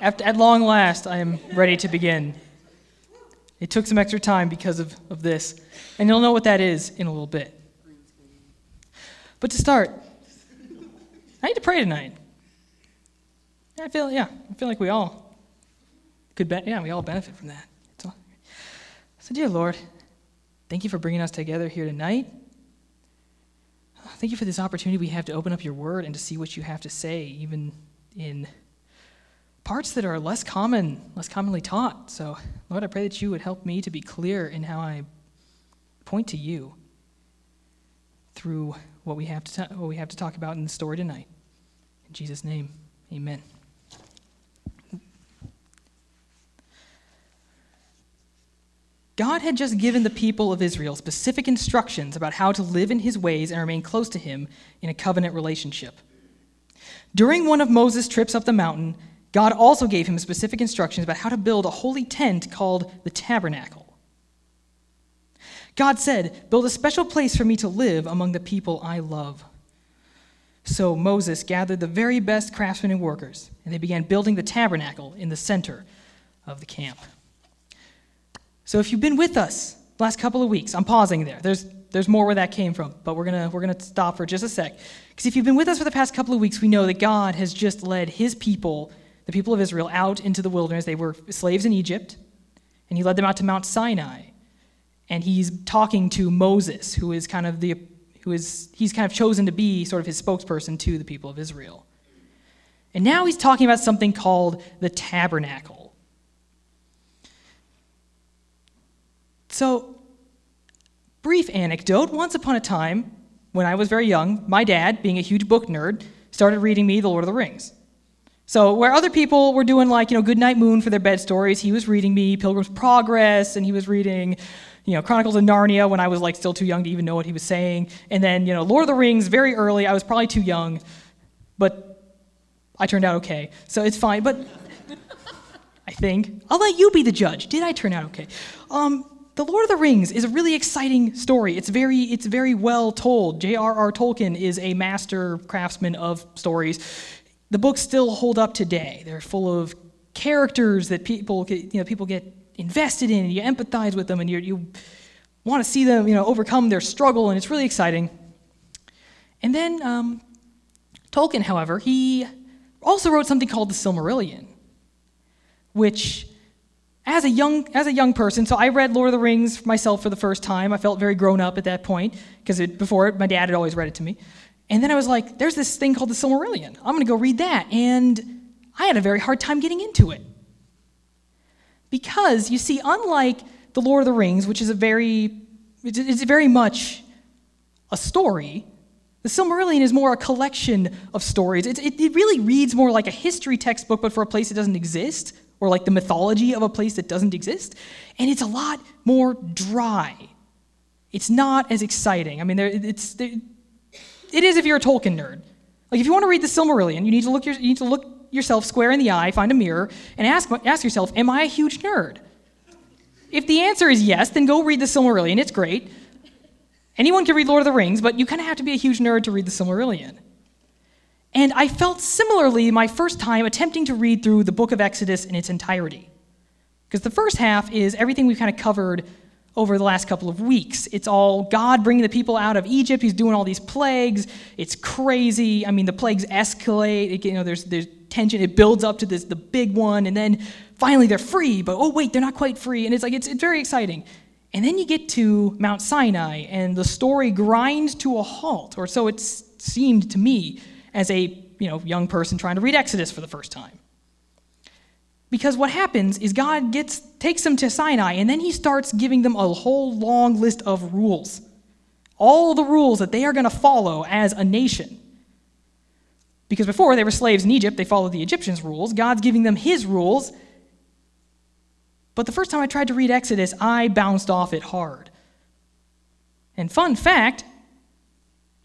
At, long last, I am ready to begin. It took some extra time because of, of this, and you'll know what that is in a little bit. But to start, I need to pray tonight. I feel, yeah, I feel like we all could, be- yeah, we all benefit from that. So, dear Lord, thank you for bringing us together here tonight. Thank you for this opportunity we have to open up your word and to see what you have to say, even in parts that are less common, less commonly taught. So, Lord, I pray that you would help me to be clear in how I point to you through what we have to, ta- what we have to talk about in the story tonight. In Jesus' name, amen. God had just given the people of Israel specific instructions about how to live in his ways and remain close to him in a covenant relationship. During one of Moses' trips up the mountain, God also gave him specific instructions about how to build a holy tent called the tabernacle. God said, Build a special place for me to live among the people I love. So Moses gathered the very best craftsmen and workers, and they began building the tabernacle in the center of the camp. So if you've been with us last couple of weeks, I'm pausing there. There's, there's more where that came from, but we're going we're going to stop for just a sec. Because if you've been with us for the past couple of weeks, we know that God has just led his people, the people of Israel, out into the wilderness. They were slaves in Egypt, and he led them out to Mount Sinai. And he's talking to Moses, who is kind of the who is he's kind of chosen to be sort of his spokesperson to the people of Israel. And now he's talking about something called the tabernacle. So, brief anecdote once upon a time, when I was very young, my dad, being a huge book nerd, started reading me The Lord of the Rings. So, where other people were doing like, you know, Goodnight Moon for their bed stories, he was reading me Pilgrim's Progress, and he was reading, you know, Chronicles of Narnia when I was like still too young to even know what he was saying. And then, you know, Lord of the Rings very early. I was probably too young, but I turned out okay. So it's fine. But I think I'll let you be the judge. Did I turn out okay? Um, the Lord of the Rings is a really exciting story. It's very, it's very well told. J.R.R. Tolkien is a master craftsman of stories. The books still hold up today. They're full of characters that people, you know, people get invested in, and you empathize with them, and you you want to see them, you know, overcome their struggle, and it's really exciting. And then um, Tolkien, however, he also wrote something called the Silmarillion, which as a young as a young person so i read lord of the rings myself for the first time i felt very grown up at that point because before it my dad had always read it to me and then i was like there's this thing called the silmarillion i'm going to go read that and i had a very hard time getting into it because you see unlike the lord of the rings which is a very it's very much a story the Silmarillion is more a collection of stories. It, it, it, really reads more like a history textbook, but for a place that doesn't exist, or like the mythology of a place that doesn't exist. And it's a lot more dry. It's not as exciting. I mean, there, it's, there, it is if you're a Tolkien nerd. Like, if you want to read the Silmarillion, you need to look, your, you need to look yourself square in the eye, find a mirror, and ask, ask yourself, Am I a huge nerd? If the answer is yes, then go read the Silmarillion. It's great. Anyone can read Lord of the Rings, but you kind of have to be a huge nerd to read the Silmarillion. And I felt similarly my first time attempting to read through the book of Exodus in its entirety. Because the first half is everything we've kind of covered over the last couple of weeks. It's all God bringing the people out of Egypt. He's doing all these plagues. It's crazy. I mean, the plagues escalate. You know, there's, there's tension. It builds up to this the big one, and then finally they're free. But oh wait, they're not quite free. And it's like it's, it's very exciting. And then you get to Mount Sinai, and the story grinds to a halt, or so it seemed to me as a you know, young person trying to read Exodus for the first time. Because what happens is God gets, takes them to Sinai, and then he starts giving them a whole long list of rules. All the rules that they are going to follow as a nation. Because before they were slaves in Egypt, they followed the Egyptians' rules. God's giving them his rules, but the first time I tried to read Exodus, I bounced off it hard. And fun fact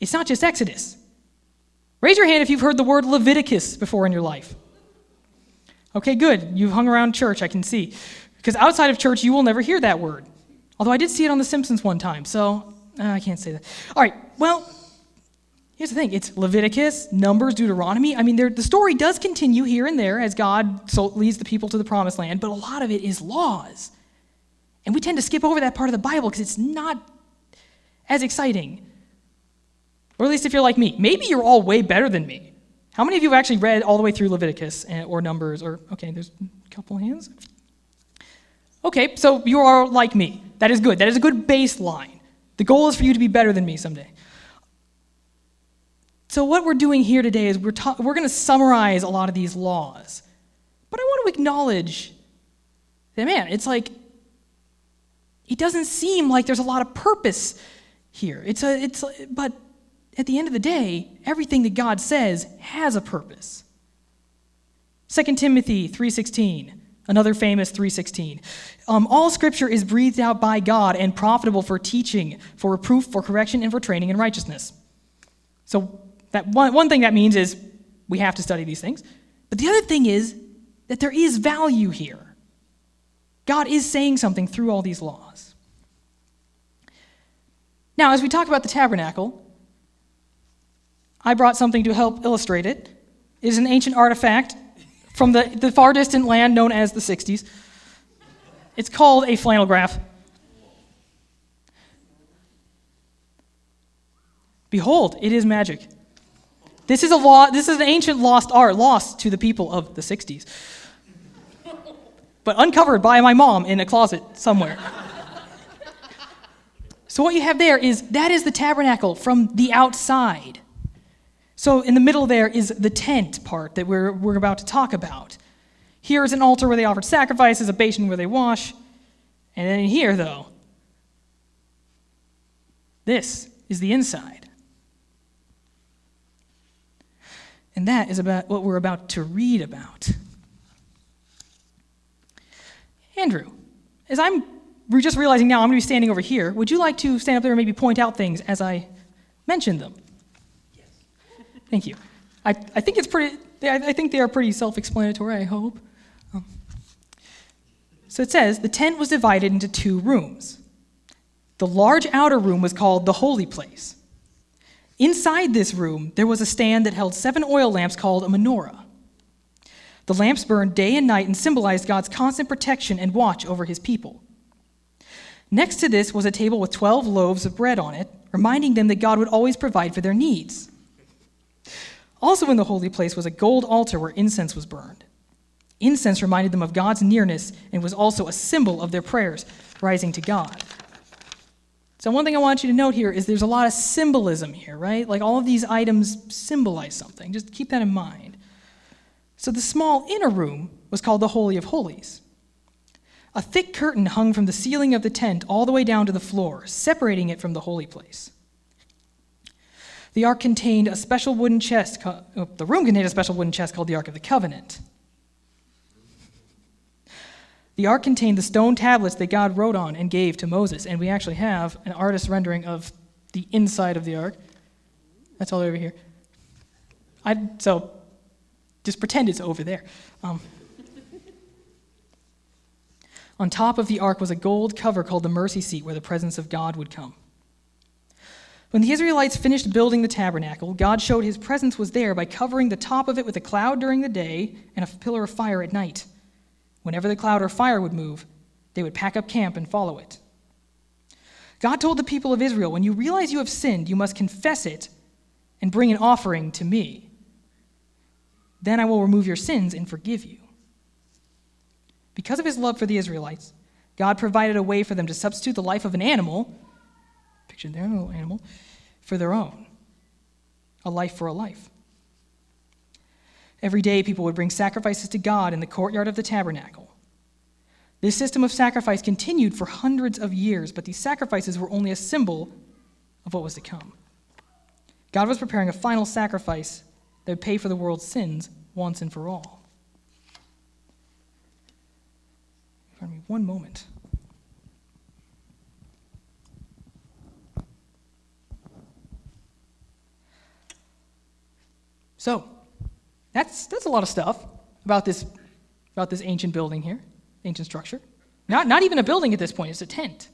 it's not just Exodus. Raise your hand if you've heard the word Leviticus before in your life. Okay, good. You've hung around church, I can see. Because outside of church, you will never hear that word. Although I did see it on The Simpsons one time, so uh, I can't say that. All right, well, here's the thing it's Leviticus, Numbers, Deuteronomy. I mean, the story does continue here and there as God so leads the people to the promised land, but a lot of it is laws. And we tend to skip over that part of the Bible because it's not as exciting. Or at least if you're like me. Maybe you're all way better than me. How many of you have actually read all the way through Leviticus eh, or Numbers? Or, okay, there's a couple hands. Okay, so you are like me. That is good. That is a good baseline. The goal is for you to be better than me someday. So, what we're doing here today is we're, ta- we're going to summarize a lot of these laws. But I want to acknowledge that, man, it's like, it doesn't seem like there's a lot of purpose here. It's a, it's, but at the end of the day, everything that God says has a purpose. 2 Timothy 3:16, another famous 3:16. Um, all scripture is breathed out by God and profitable for teaching, for reproof, for correction, and for training in righteousness. So that one, one thing that means is we have to study these things. But the other thing is that there is value here. God is saying something through all these laws. Now, as we talk about the tabernacle, I brought something to help illustrate it. It is an ancient artifact from the, the far distant land known as the 60s. It's called a flannel graph. Behold, it is magic. This is, a law, this is an ancient lost art, lost to the people of the 60s, but uncovered by my mom in a closet somewhere. so, what you have there is that is the tabernacle from the outside. So, in the middle there is the tent part that we're, we're about to talk about. Here is an altar where they offered sacrifices, a basin where they wash. And then here, though, this is the inside. And that is about what we're about to read about. Andrew, as I'm just realizing now I'm going to be standing over here, would you like to stand up there and maybe point out things as I mention them? Thank you. I, I think it's pretty, I think they are pretty self explanatory, I hope. Um, so it says the tent was divided into two rooms. The large outer room was called the holy place. Inside this room, there was a stand that held seven oil lamps called a menorah. The lamps burned day and night and symbolized God's constant protection and watch over his people. Next to this was a table with 12 loaves of bread on it, reminding them that God would always provide for their needs. Also in the holy place was a gold altar where incense was burned. Incense reminded them of God's nearness and was also a symbol of their prayers rising to God. So, one thing I want you to note here is there's a lot of symbolism here, right? Like all of these items symbolize something. Just keep that in mind. So, the small inner room was called the Holy of Holies. A thick curtain hung from the ceiling of the tent all the way down to the floor, separating it from the holy place. The ark contained a special wooden chest, oh, the room contained a special wooden chest called the Ark of the Covenant. The ark contained the stone tablets that God wrote on and gave to Moses, and we actually have an artist rendering of the inside of the ark. That's all over here. I, so just pretend it's over there. Um, on top of the ark was a gold cover called the mercy seat where the presence of God would come. When the Israelites finished building the tabernacle, God showed his presence was there by covering the top of it with a cloud during the day and a pillar of fire at night. Whenever the cloud or fire would move, they would pack up camp and follow it. God told the people of Israel, When you realize you have sinned, you must confess it and bring an offering to me. Then I will remove your sins and forgive you. Because of his love for the Israelites, God provided a way for them to substitute the life of an animal pictured there, a little animal, for their own. A life for a life. Every day, people would bring sacrifices to God in the courtyard of the tabernacle. This system of sacrifice continued for hundreds of years, but these sacrifices were only a symbol of what was to come. God was preparing a final sacrifice that would pay for the world's sins once and for all. Pardon me one moment. So, that's, that's a lot of stuff about this, about this ancient building here, ancient structure. Not, not even a building at this point, it's a tent.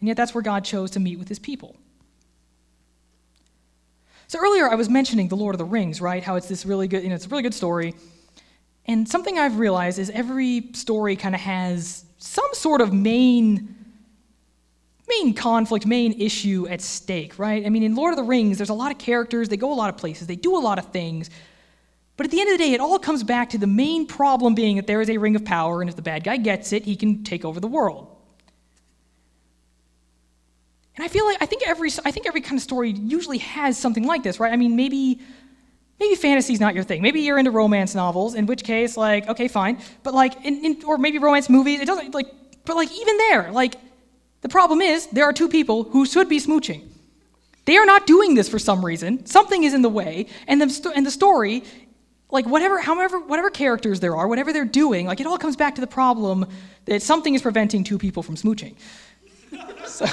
And yet, that's where God chose to meet with his people. So earlier I was mentioning The Lord of the Rings, right? How it's this really good, you know, it's a really good story. And something I've realized is every story kind of has some sort of main main conflict, main issue at stake, right? I mean, in Lord of the Rings, there's a lot of characters, they go a lot of places, they do a lot of things. But at the end of the day, it all comes back to the main problem being that there is a ring of power, and if the bad guy gets it, he can take over the world. And I feel like I think every I think every kind of story usually has something like this, right? I mean, maybe maybe fantasy's not your thing. Maybe you're into romance novels, in which case, like, okay, fine. But like, in, in, or maybe romance movies. It doesn't like, but like even there, like, the problem is there are two people who should be smooching. They are not doing this for some reason. Something is in the way, and the and the story, like whatever, however, whatever characters there are, whatever they're doing, like it all comes back to the problem that something is preventing two people from smooching. so.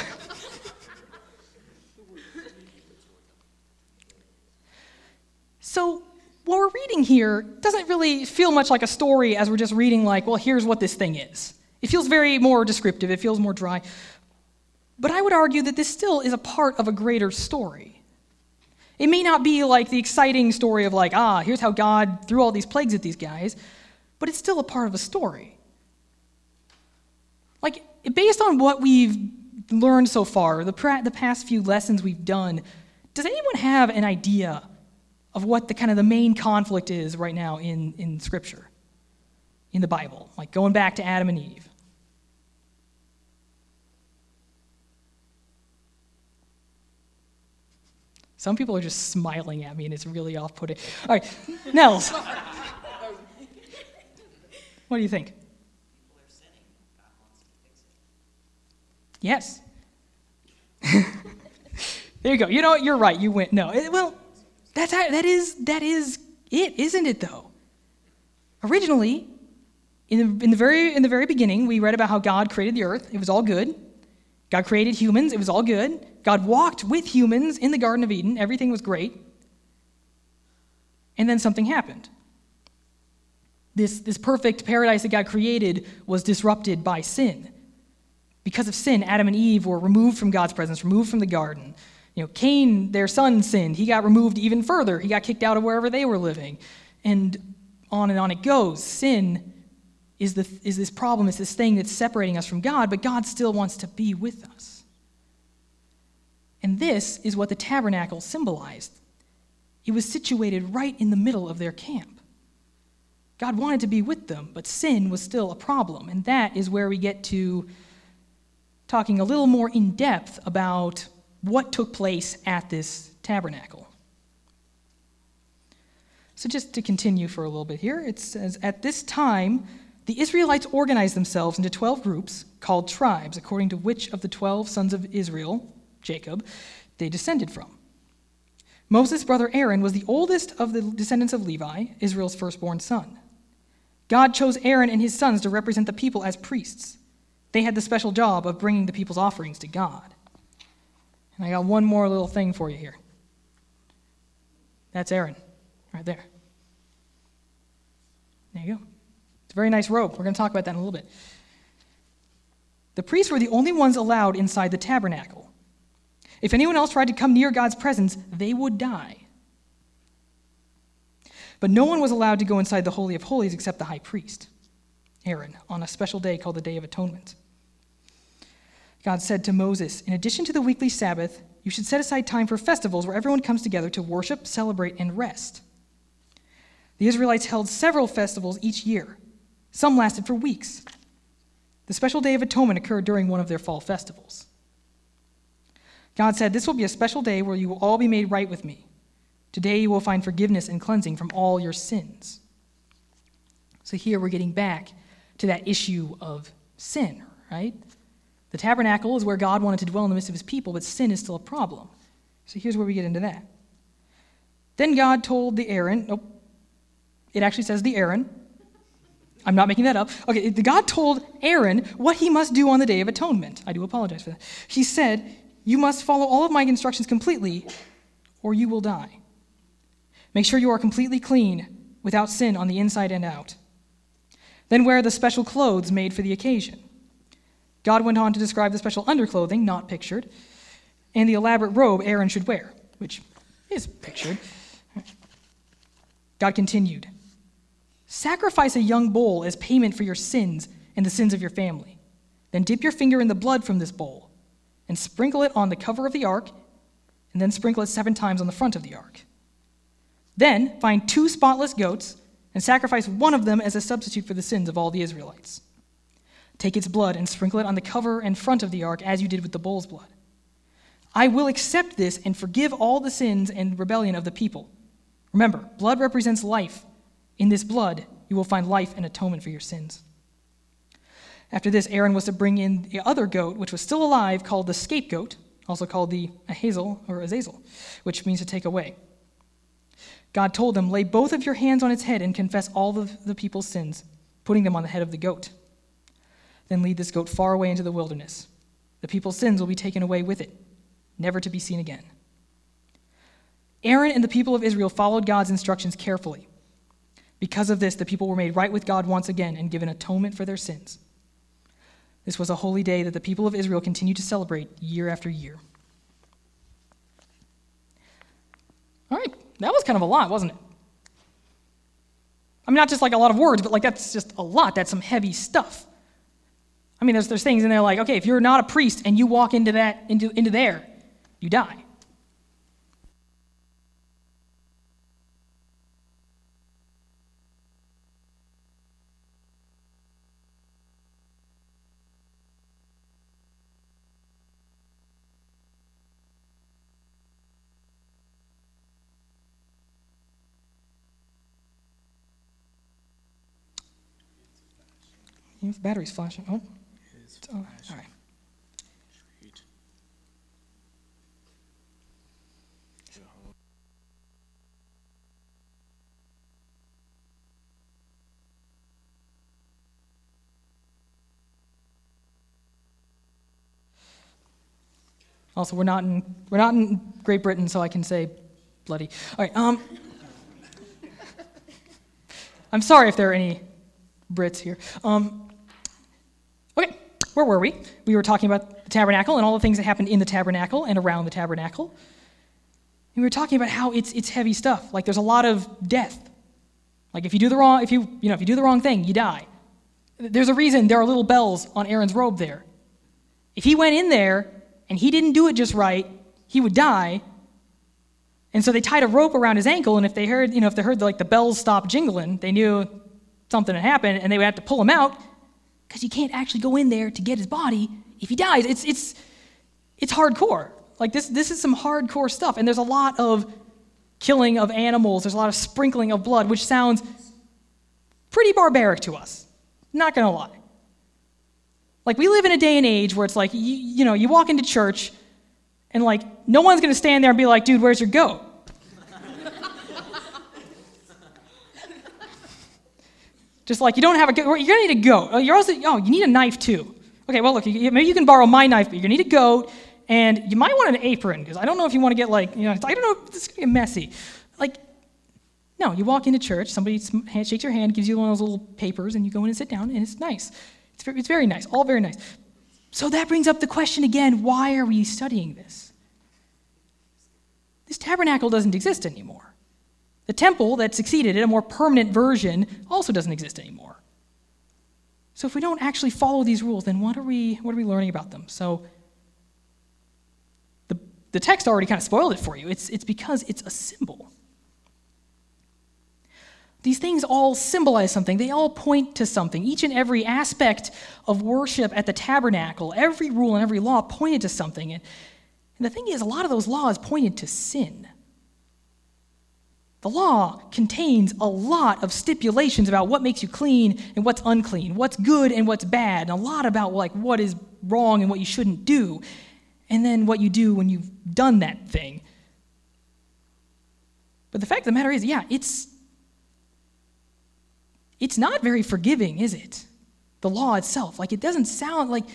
So, what we're reading here doesn't really feel much like a story as we're just reading, like, well, here's what this thing is. It feels very more descriptive, it feels more dry. But I would argue that this still is a part of a greater story. It may not be like the exciting story of, like, ah, here's how God threw all these plagues at these guys, but it's still a part of a story. Like, based on what we've learned so far, the, the past few lessons we've done, does anyone have an idea of what the kind of the main conflict is right now in, in Scripture, in the Bible, like going back to Adam and Eve. Some people are just smiling at me and it's really off putting. All right, Nels. what do you think? Yes. there you go. You know what? You're right. You went. No. It, well, that's how, that is that is it, isn't it though? Originally, in the, in the very in the very beginning, we read about how God created the earth. It was all good. God created humans. It was all good. God walked with humans in the Garden of Eden. Everything was great. And then something happened. This, this perfect paradise that God created was disrupted by sin. Because of sin, Adam and Eve were removed from God's presence, removed from the garden. You know, Cain, their son, sinned. He got removed even further. He got kicked out of wherever they were living. And on and on it goes. Sin is, the, is this problem, it's this thing that's separating us from God, but God still wants to be with us. And this is what the tabernacle symbolized. It was situated right in the middle of their camp. God wanted to be with them, but sin was still a problem. And that is where we get to talking a little more in depth about what took place at this tabernacle. So, just to continue for a little bit here, it says, At this time, the Israelites organized themselves into 12 groups called tribes, according to which of the 12 sons of Israel, Jacob, they descended from. Moses' brother Aaron was the oldest of the descendants of Levi, Israel's firstborn son. God chose Aaron and his sons to represent the people as priests. They had the special job of bringing the people's offerings to God. And I got one more little thing for you here. That's Aaron, right there. There you go. It's a very nice robe. We're going to talk about that in a little bit. The priests were the only ones allowed inside the tabernacle. If anyone else tried to come near God's presence, they would die. But no one was allowed to go inside the Holy of Holies except the high priest, Aaron, on a special day called the Day of Atonement. God said to Moses, In addition to the weekly Sabbath, you should set aside time for festivals where everyone comes together to worship, celebrate, and rest. The Israelites held several festivals each year. Some lasted for weeks. The special Day of Atonement occurred during one of their fall festivals. God said, This will be a special day where you will all be made right with me. Today you will find forgiveness and cleansing from all your sins. So here we're getting back to that issue of sin, right? The tabernacle is where God wanted to dwell in the midst of his people, but sin is still a problem. So here's where we get into that. Then God told the Aaron, nope, it actually says the Aaron. I'm not making that up. Okay, God told Aaron what he must do on the Day of Atonement. I do apologize for that. He said, You must follow all of my instructions completely, or you will die. Make sure you are completely clean, without sin on the inside and out. Then wear the special clothes made for the occasion. God went on to describe the special underclothing, not pictured, and the elaborate robe Aaron should wear, which is pictured. God continued Sacrifice a young bull as payment for your sins and the sins of your family. Then dip your finger in the blood from this bowl and sprinkle it on the cover of the ark, and then sprinkle it seven times on the front of the ark. Then find two spotless goats and sacrifice one of them as a substitute for the sins of all the Israelites. Take its blood and sprinkle it on the cover and front of the ark as you did with the bull's blood. I will accept this and forgive all the sins and rebellion of the people. Remember, blood represents life. In this blood, you will find life and atonement for your sins. After this, Aaron was to bring in the other goat, which was still alive, called the scapegoat, also called the Ahazel or Azazel, which means to take away. God told them, Lay both of your hands on its head and confess all of the people's sins, putting them on the head of the goat. Then lead this goat far away into the wilderness. The people's sins will be taken away with it, never to be seen again. Aaron and the people of Israel followed God's instructions carefully. Because of this, the people were made right with God once again and given atonement for their sins. This was a holy day that the people of Israel continued to celebrate year after year. All right, that was kind of a lot, wasn't it? I mean, not just like a lot of words, but like that's just a lot. That's some heavy stuff. I mean, there's, there's things in there like, okay, if you're not a priest and you walk into that, into, into there, you die. The battery's flashing. Oh. oh. All right. Also, we're not in we're not in Great Britain, so I can say bloody. All right. Um, I'm sorry if there are any Brits here. Um, where were we? We were talking about the tabernacle and all the things that happened in the tabernacle and around the tabernacle. And we were talking about how it's, it's heavy stuff. Like there's a lot of death. Like if you do the wrong, if you, you know, if you do the wrong thing, you die. There's a reason there are little bells on Aaron's robe there. If he went in there and he didn't do it just right, he would die. And so they tied a rope around his ankle, and if they heard, you know, if they heard like the bells stop jingling, they knew something had happened, and they would have to pull him out because you can't actually go in there to get his body if he dies. It's, it's, it's hardcore. Like, this, this is some hardcore stuff. And there's a lot of killing of animals, there's a lot of sprinkling of blood, which sounds pretty barbaric to us. Not going to lie. Like, we live in a day and age where it's like, you, you know, you walk into church and, like, no one's going to stand there and be like, dude, where's your goat? Just like you don't have a goat, you're gonna need a goat. Oh, you're also, oh, you need a knife too. Okay, well, look, maybe you can borrow my knife, but you're gonna need a goat, and you might want an apron, because I don't know if you wanna get like, you know, I don't know, this is gonna get messy. Like, no, you walk into church, somebody shakes your hand, gives you one of those little papers, and you go in and sit down, and it's nice. It's very, it's very nice, all very nice. So that brings up the question again why are we studying this? This tabernacle doesn't exist anymore. The temple that succeeded it, a more permanent version, also doesn't exist anymore. So if we don't actually follow these rules, then what are we, what are we learning about them? So the, the text already kind of spoiled it for you. It's, it's because it's a symbol. These things all symbolize something. They all point to something. Each and every aspect of worship at the tabernacle, every rule and every law pointed to something. And, and the thing is, a lot of those laws pointed to sin. The law contains a lot of stipulations about what makes you clean and what's unclean, what's good and what's bad, and a lot about like what is wrong and what you shouldn't do, and then what you do when you've done that thing. But the fact of the matter is, yeah, it's it's not very forgiving, is it? The law itself. Like it doesn't sound like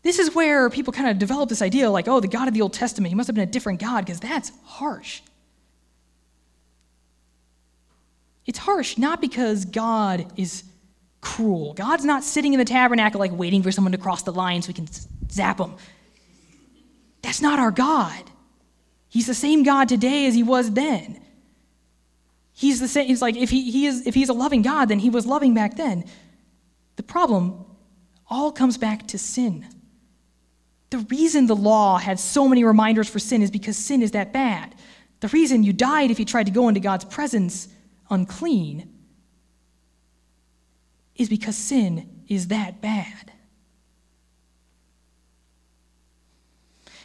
this is where people kind of develop this idea like, oh, the God of the Old Testament, he must have been a different God, because that's harsh. It's harsh not because God is cruel. God's not sitting in the tabernacle like waiting for someone to cross the line so we can zap them. That's not our God. He's the same God today as he was then. He's the same. He's like if he, he is if he's a loving God, then he was loving back then. The problem all comes back to sin. The reason the law had so many reminders for sin is because sin is that bad. The reason you died if you tried to go into God's presence unclean is because sin is that bad.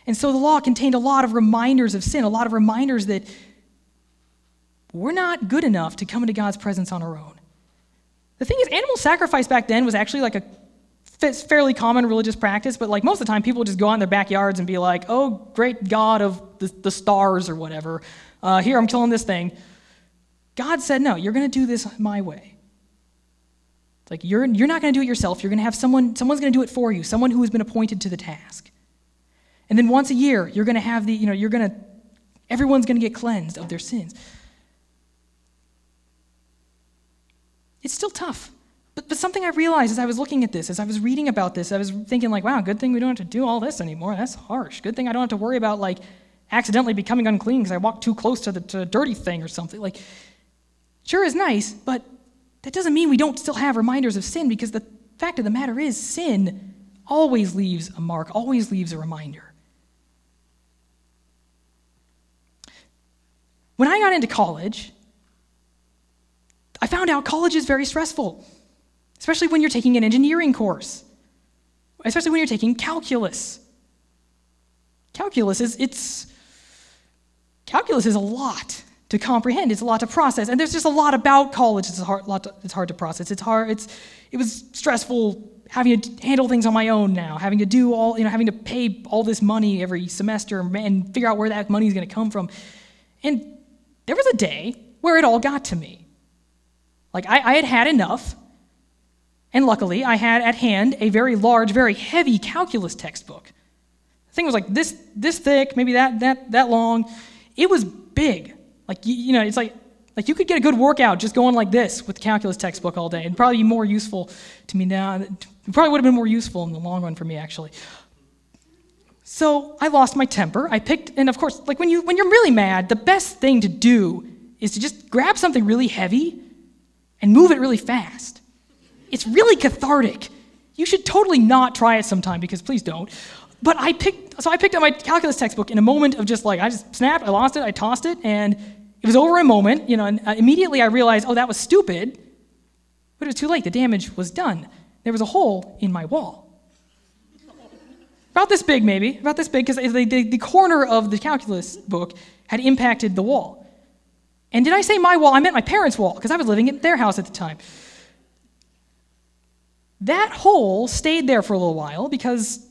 And so the law contained a lot of reminders of sin, a lot of reminders that we're not good enough to come into God's presence on our own. The thing is, animal sacrifice back then was actually like a fairly common religious practice, but like most of the time, people would just go out in their backyards and be like, oh, great God of the, the stars or whatever, uh, here, I'm killing this thing. God said, no, you're going to do this my way. It's like, you're, you're not going to do it yourself. You're going to have someone, someone's going to do it for you, someone who has been appointed to the task. And then once a year, you're going to have the, you know, you're going to, everyone's going to get cleansed of their sins. It's still tough. But, but something I realized as I was looking at this, as I was reading about this, I was thinking, like, wow, good thing we don't have to do all this anymore. That's harsh. Good thing I don't have to worry about, like, accidentally becoming unclean because I walked too close to the to dirty thing or something. Like, sure is nice, but that doesn't mean we don't still have reminders of sin because the fact of the matter is, sin always leaves a mark, always leaves a reminder. When I got into college, I found out college is very stressful, especially when you're taking an engineering course, especially when you're taking calculus. Calculus is it's calculus is a lot to comprehend. It's a lot to process, and there's just a lot about college. It's hard, lot to, it's hard to process. It's hard. It's it was stressful having to handle things on my own now, having to do all you know, having to pay all this money every semester and figure out where that money is going to come from, and there was a day where it all got to me. Like, I, I had had enough, and luckily, I had at hand a very large, very heavy calculus textbook. The thing was like this, this thick, maybe that, that, that long. It was big. Like, you, you know, it's like, like you could get a good workout just going like this with the calculus textbook all day. It'd probably be more useful to me now. It probably would have been more useful in the long run for me, actually. So I lost my temper. I picked, and of course, like when, you, when you're really mad, the best thing to do is to just grab something really heavy and move it really fast. It's really cathartic. You should totally not try it sometime because please don't. But I picked, so I picked up my calculus textbook in a moment of just like, I just snapped, I lost it, I tossed it, and it was over a moment, you know, and uh, immediately I realized, oh, that was stupid. But it was too late. The damage was done. There was a hole in my wall. About this big, maybe, about this big, because the, the, the corner of the calculus book had impacted the wall. And did I say my wall? I meant my parents' wall, because I was living at their house at the time. That hole stayed there for a little while because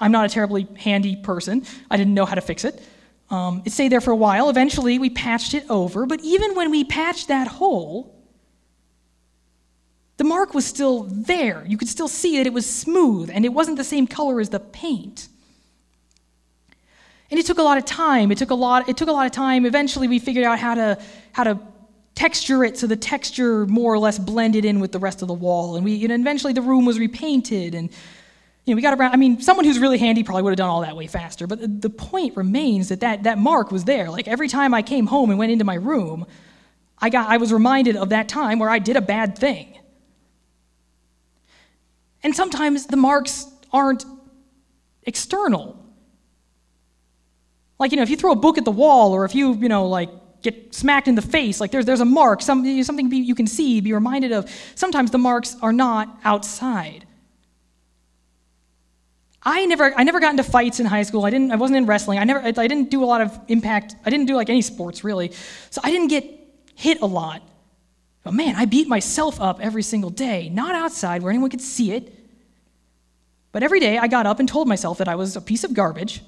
I'm not a terribly handy person. I didn't know how to fix it. Um, it stayed there for a while. Eventually, we patched it over. But even when we patched that hole, the mark was still there. You could still see that it was smooth and it wasn't the same color as the paint. And it took a lot of time. It took a lot, it took a lot of time. Eventually we figured out how to how to texture it so the texture more or less blended in with the rest of the wall. And we know, eventually the room was repainted and you know, we got around. I mean, someone who's really handy probably would have done all that way faster. But the, the point remains that, that that mark was there. Like every time I came home and went into my room, I got I was reminded of that time where I did a bad thing. And sometimes the marks aren't external. Like, you know, if you throw a book at the wall or if you, you know, like get smacked in the face, like there's, there's a mark, some, something you can see, be reminded of. Sometimes the marks are not outside. I never, I never got into fights in high school. I, didn't, I wasn't in wrestling. I, never, I didn't do a lot of impact. I didn't do like any sports really. So I didn't get hit a lot. But man, I beat myself up every single day, not outside where anyone could see it. But every day I got up and told myself that I was a piece of garbage.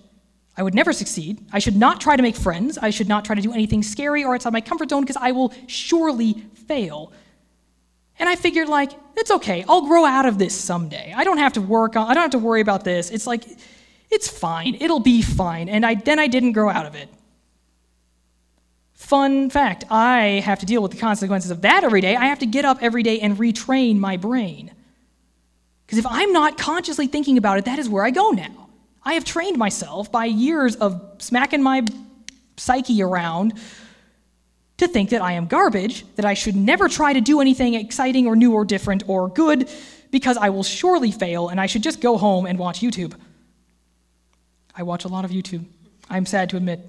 I would never succeed. I should not try to make friends. I should not try to do anything scary or outside my comfort zone because I will surely fail. And I figured, like, it's okay. I'll grow out of this someday. I don't have to work on, I don't have to worry about this. It's like, it's fine. It'll be fine. And I, then I didn't grow out of it. Fun fact I have to deal with the consequences of that every day. I have to get up every day and retrain my brain. Because if I'm not consciously thinking about it, that is where I go now. I have trained myself by years of smacking my psyche around to think that I am garbage, that I should never try to do anything exciting or new or different or good because I will surely fail and I should just go home and watch YouTube. I watch a lot of YouTube. I'm sad to admit.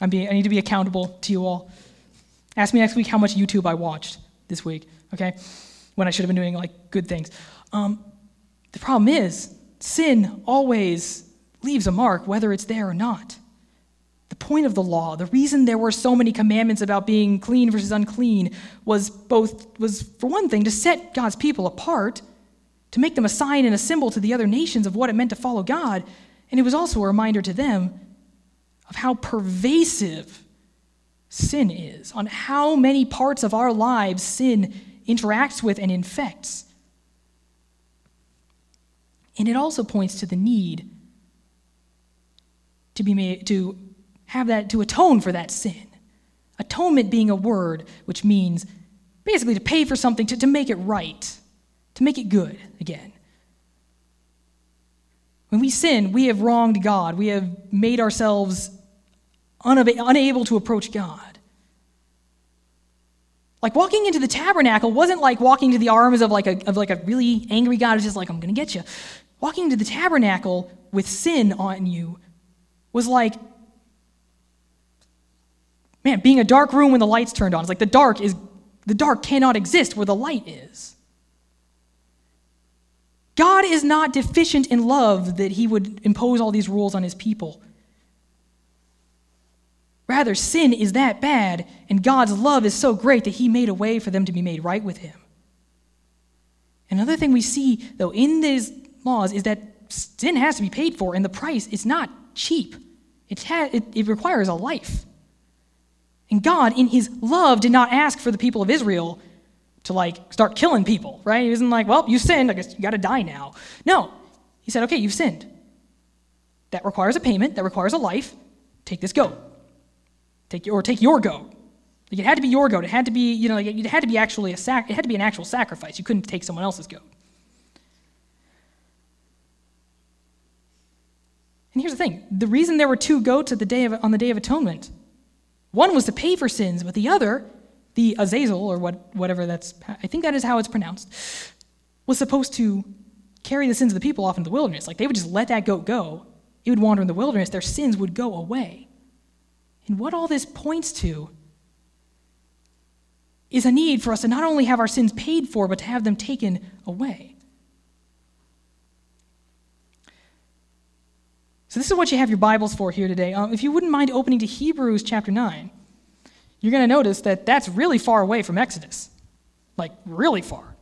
I'm being, I need to be accountable to you all. Ask me next week how much YouTube I watched this week, okay? When I should have been doing like good things. Um, the problem is, sin always leaves a mark, whether it's there or not. The point of the law, the reason there were so many commandments about being clean versus unclean, was both was for one thing to set God's people apart, to make them a sign and a symbol to the other nations of what it meant to follow God, and it was also a reminder to them of how pervasive sin is, on how many parts of our lives sin interacts with and infects. And it also points to the need to be made to have that to atone for that sin. Atonement being a word which means basically to pay for something to, to make it right, to make it good again. When we sin, we have wronged God. We have made ourselves unable to approach God. Like walking into the tabernacle wasn't like walking to the arms of like a, of like a really angry God who's just like, I'm going to get you. Walking into the tabernacle with sin on you was like, man, being a dark room when the light's turned on. It's like the dark is, the dark cannot exist where the light is. God is not deficient in love that he would impose all these rules on his people. Rather, sin is that bad, and God's love is so great that He made a way for them to be made right with Him. Another thing we see, though, in these laws is that sin has to be paid for, and the price is not cheap. It, ha- it, it requires a life. And God, in His love, did not ask for the people of Israel to like start killing people, right? He wasn't like, well, you sinned, I guess you got to die now. No, He said, okay, you've sinned. That requires a payment, that requires a life. Take this goat. Take your, or take your goat. Like it had to be your goat. It had to be, you know, like it had to be actually a sac- it had to be an actual sacrifice. You couldn't take someone else's goat. And here's the thing: the reason there were two goats at the day of, on the Day of Atonement, one was to pay for sins, but the other, the Azazel or what, whatever that's, I think that is how it's pronounced, was supposed to carry the sins of the people off into the wilderness. Like they would just let that goat go, it would wander in the wilderness. Their sins would go away. And what all this points to is a need for us to not only have our sins paid for, but to have them taken away. So, this is what you have your Bibles for here today. Um, if you wouldn't mind opening to Hebrews chapter 9, you're going to notice that that's really far away from Exodus. Like, really far.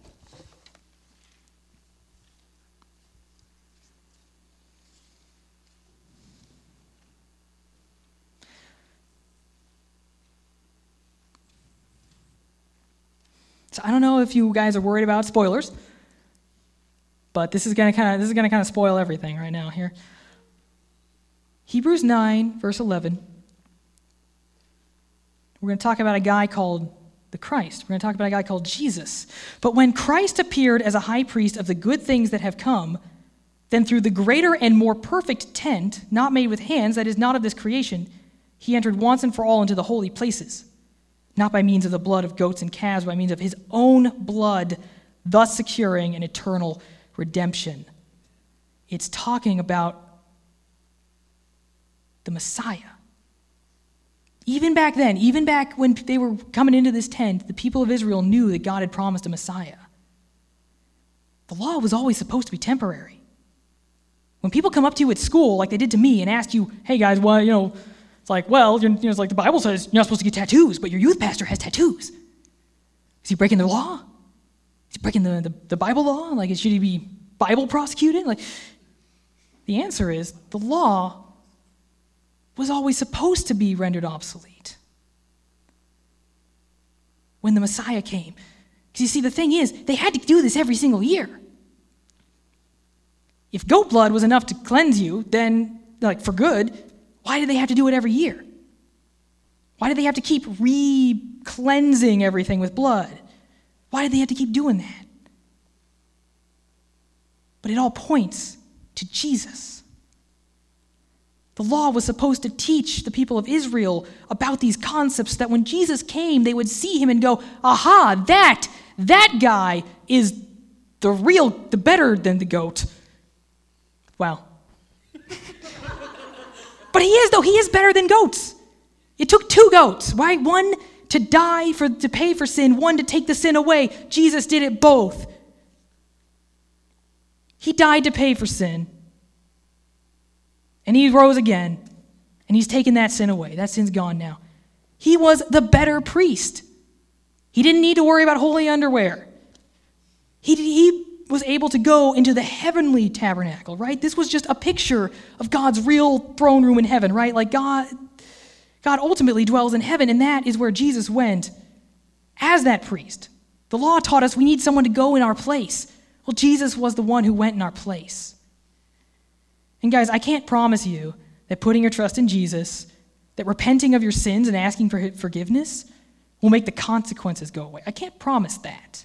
So I don't know if you guys are worried about spoilers, but this is gonna kind of this is gonna kind of spoil everything right now here. Hebrews 9, verse 11. We're going to talk about a guy called the Christ. We're going to talk about a guy called Jesus. But when Christ appeared as a high priest of the good things that have come, then through the greater and more perfect tent, not made with hands, that is not of this creation, he entered once and for all into the holy places not by means of the blood of goats and calves, by means of his own blood, thus securing an eternal redemption. It's talking about the Messiah. Even back then, even back when they were coming into this tent, the people of Israel knew that God had promised a Messiah. The law was always supposed to be temporary. When people come up to you at school, like they did to me, and ask you, hey guys, well, you know, it's like, well, you know, it's like the Bible says you're not supposed to get tattoos, but your youth pastor has tattoos. Is he breaking the law? Is he breaking the, the, the Bible law? Like, should he be Bible prosecuted? Like, the answer is the law was always supposed to be rendered obsolete when the Messiah came. Because you see, the thing is, they had to do this every single year. If goat blood was enough to cleanse you, then, like, for good, why do they have to do it every year? Why do they have to keep re cleansing everything with blood? Why do they have to keep doing that? But it all points to Jesus. The law was supposed to teach the people of Israel about these concepts that when Jesus came, they would see him and go, aha, that, that guy is the real, the better than the goat. Wow. but he is, though, he is better than goats. It took two goats, right? One to die for to pay for sin, one to take the sin away. Jesus did it both. He died to pay for sin. And he rose again. And he's taken that sin away. That sin's gone now. He was the better priest. He didn't need to worry about holy underwear. He, he was able to go into the heavenly tabernacle, right? This was just a picture of God's real throne room in heaven, right? Like God, God ultimately dwells in heaven, and that is where Jesus went as that priest. The law taught us we need someone to go in our place. Well, Jesus was the one who went in our place. And guys, I can't promise you that putting your trust in Jesus, that repenting of your sins and asking for forgiveness will make the consequences go away. I can't promise that.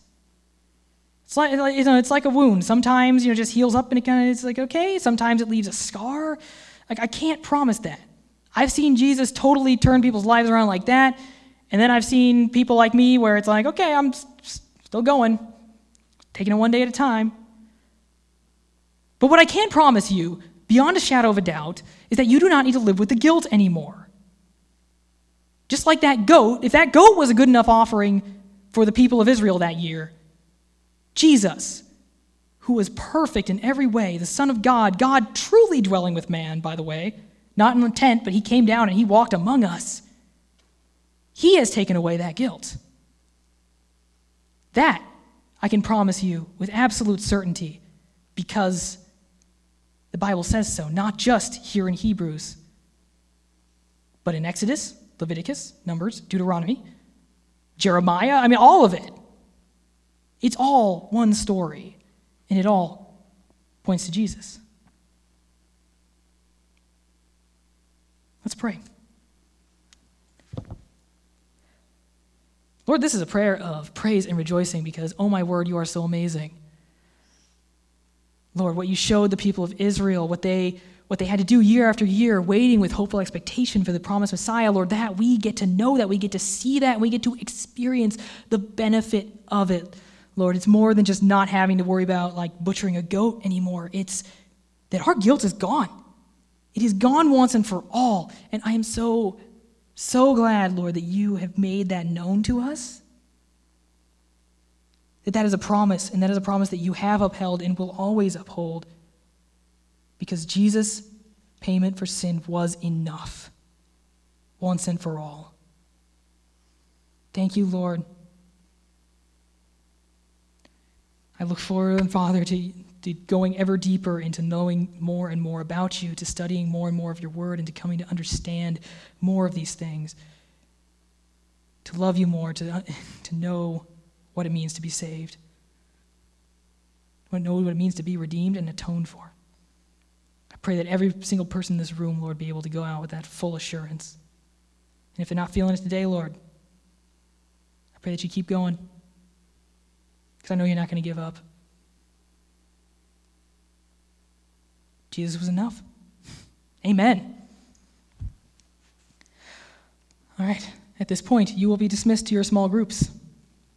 It's like, you know, it's like a wound. Sometimes, you know, just heals up and it kind of it's like, okay. Sometimes it leaves a scar. Like, I can't promise that. I've seen Jesus totally turn people's lives around like that. And then I've seen people like me where it's like, okay, I'm still going taking it one day at a time. But what I can promise you, beyond a shadow of a doubt, is that you do not need to live with the guilt anymore. Just like that goat, if that goat was a good enough offering for the people of Israel that year, Jesus, who was perfect in every way, the Son of God, God truly dwelling with man, by the way, not in a tent, but he came down and he walked among us. He has taken away that guilt. That I can promise you with absolute certainty because the Bible says so, not just here in Hebrews, but in Exodus, Leviticus, Numbers, Deuteronomy, Jeremiah. I mean, all of it. It's all one story, and it all points to Jesus. Let's pray. Lord, this is a prayer of praise and rejoicing because, oh my word, you are so amazing. Lord, what you showed the people of Israel, what they, what they had to do year after year, waiting with hopeful expectation for the promised Messiah, Lord, that we get to know that, we get to see that, we get to experience the benefit of it. Lord, it's more than just not having to worry about like butchering a goat anymore. It's that our guilt is gone. It is gone once and for all. And I am so so glad, Lord, that you have made that known to us. That that is a promise, and that is a promise that you have upheld and will always uphold. Because Jesus' payment for sin was enough, once and for all. Thank you, Lord. I look forward, Father, to to going ever deeper into knowing more and more about you, to studying more and more of your word, and to coming to understand more of these things, to love you more, to, to know what it means to be saved, to know what it means to be redeemed and atoned for. I pray that every single person in this room, Lord, be able to go out with that full assurance. And if they're not feeling it today, Lord, I pray that you keep going because I know you're not going to give up. Jesus was enough. Amen. All right, at this point, you will be dismissed to your small groups.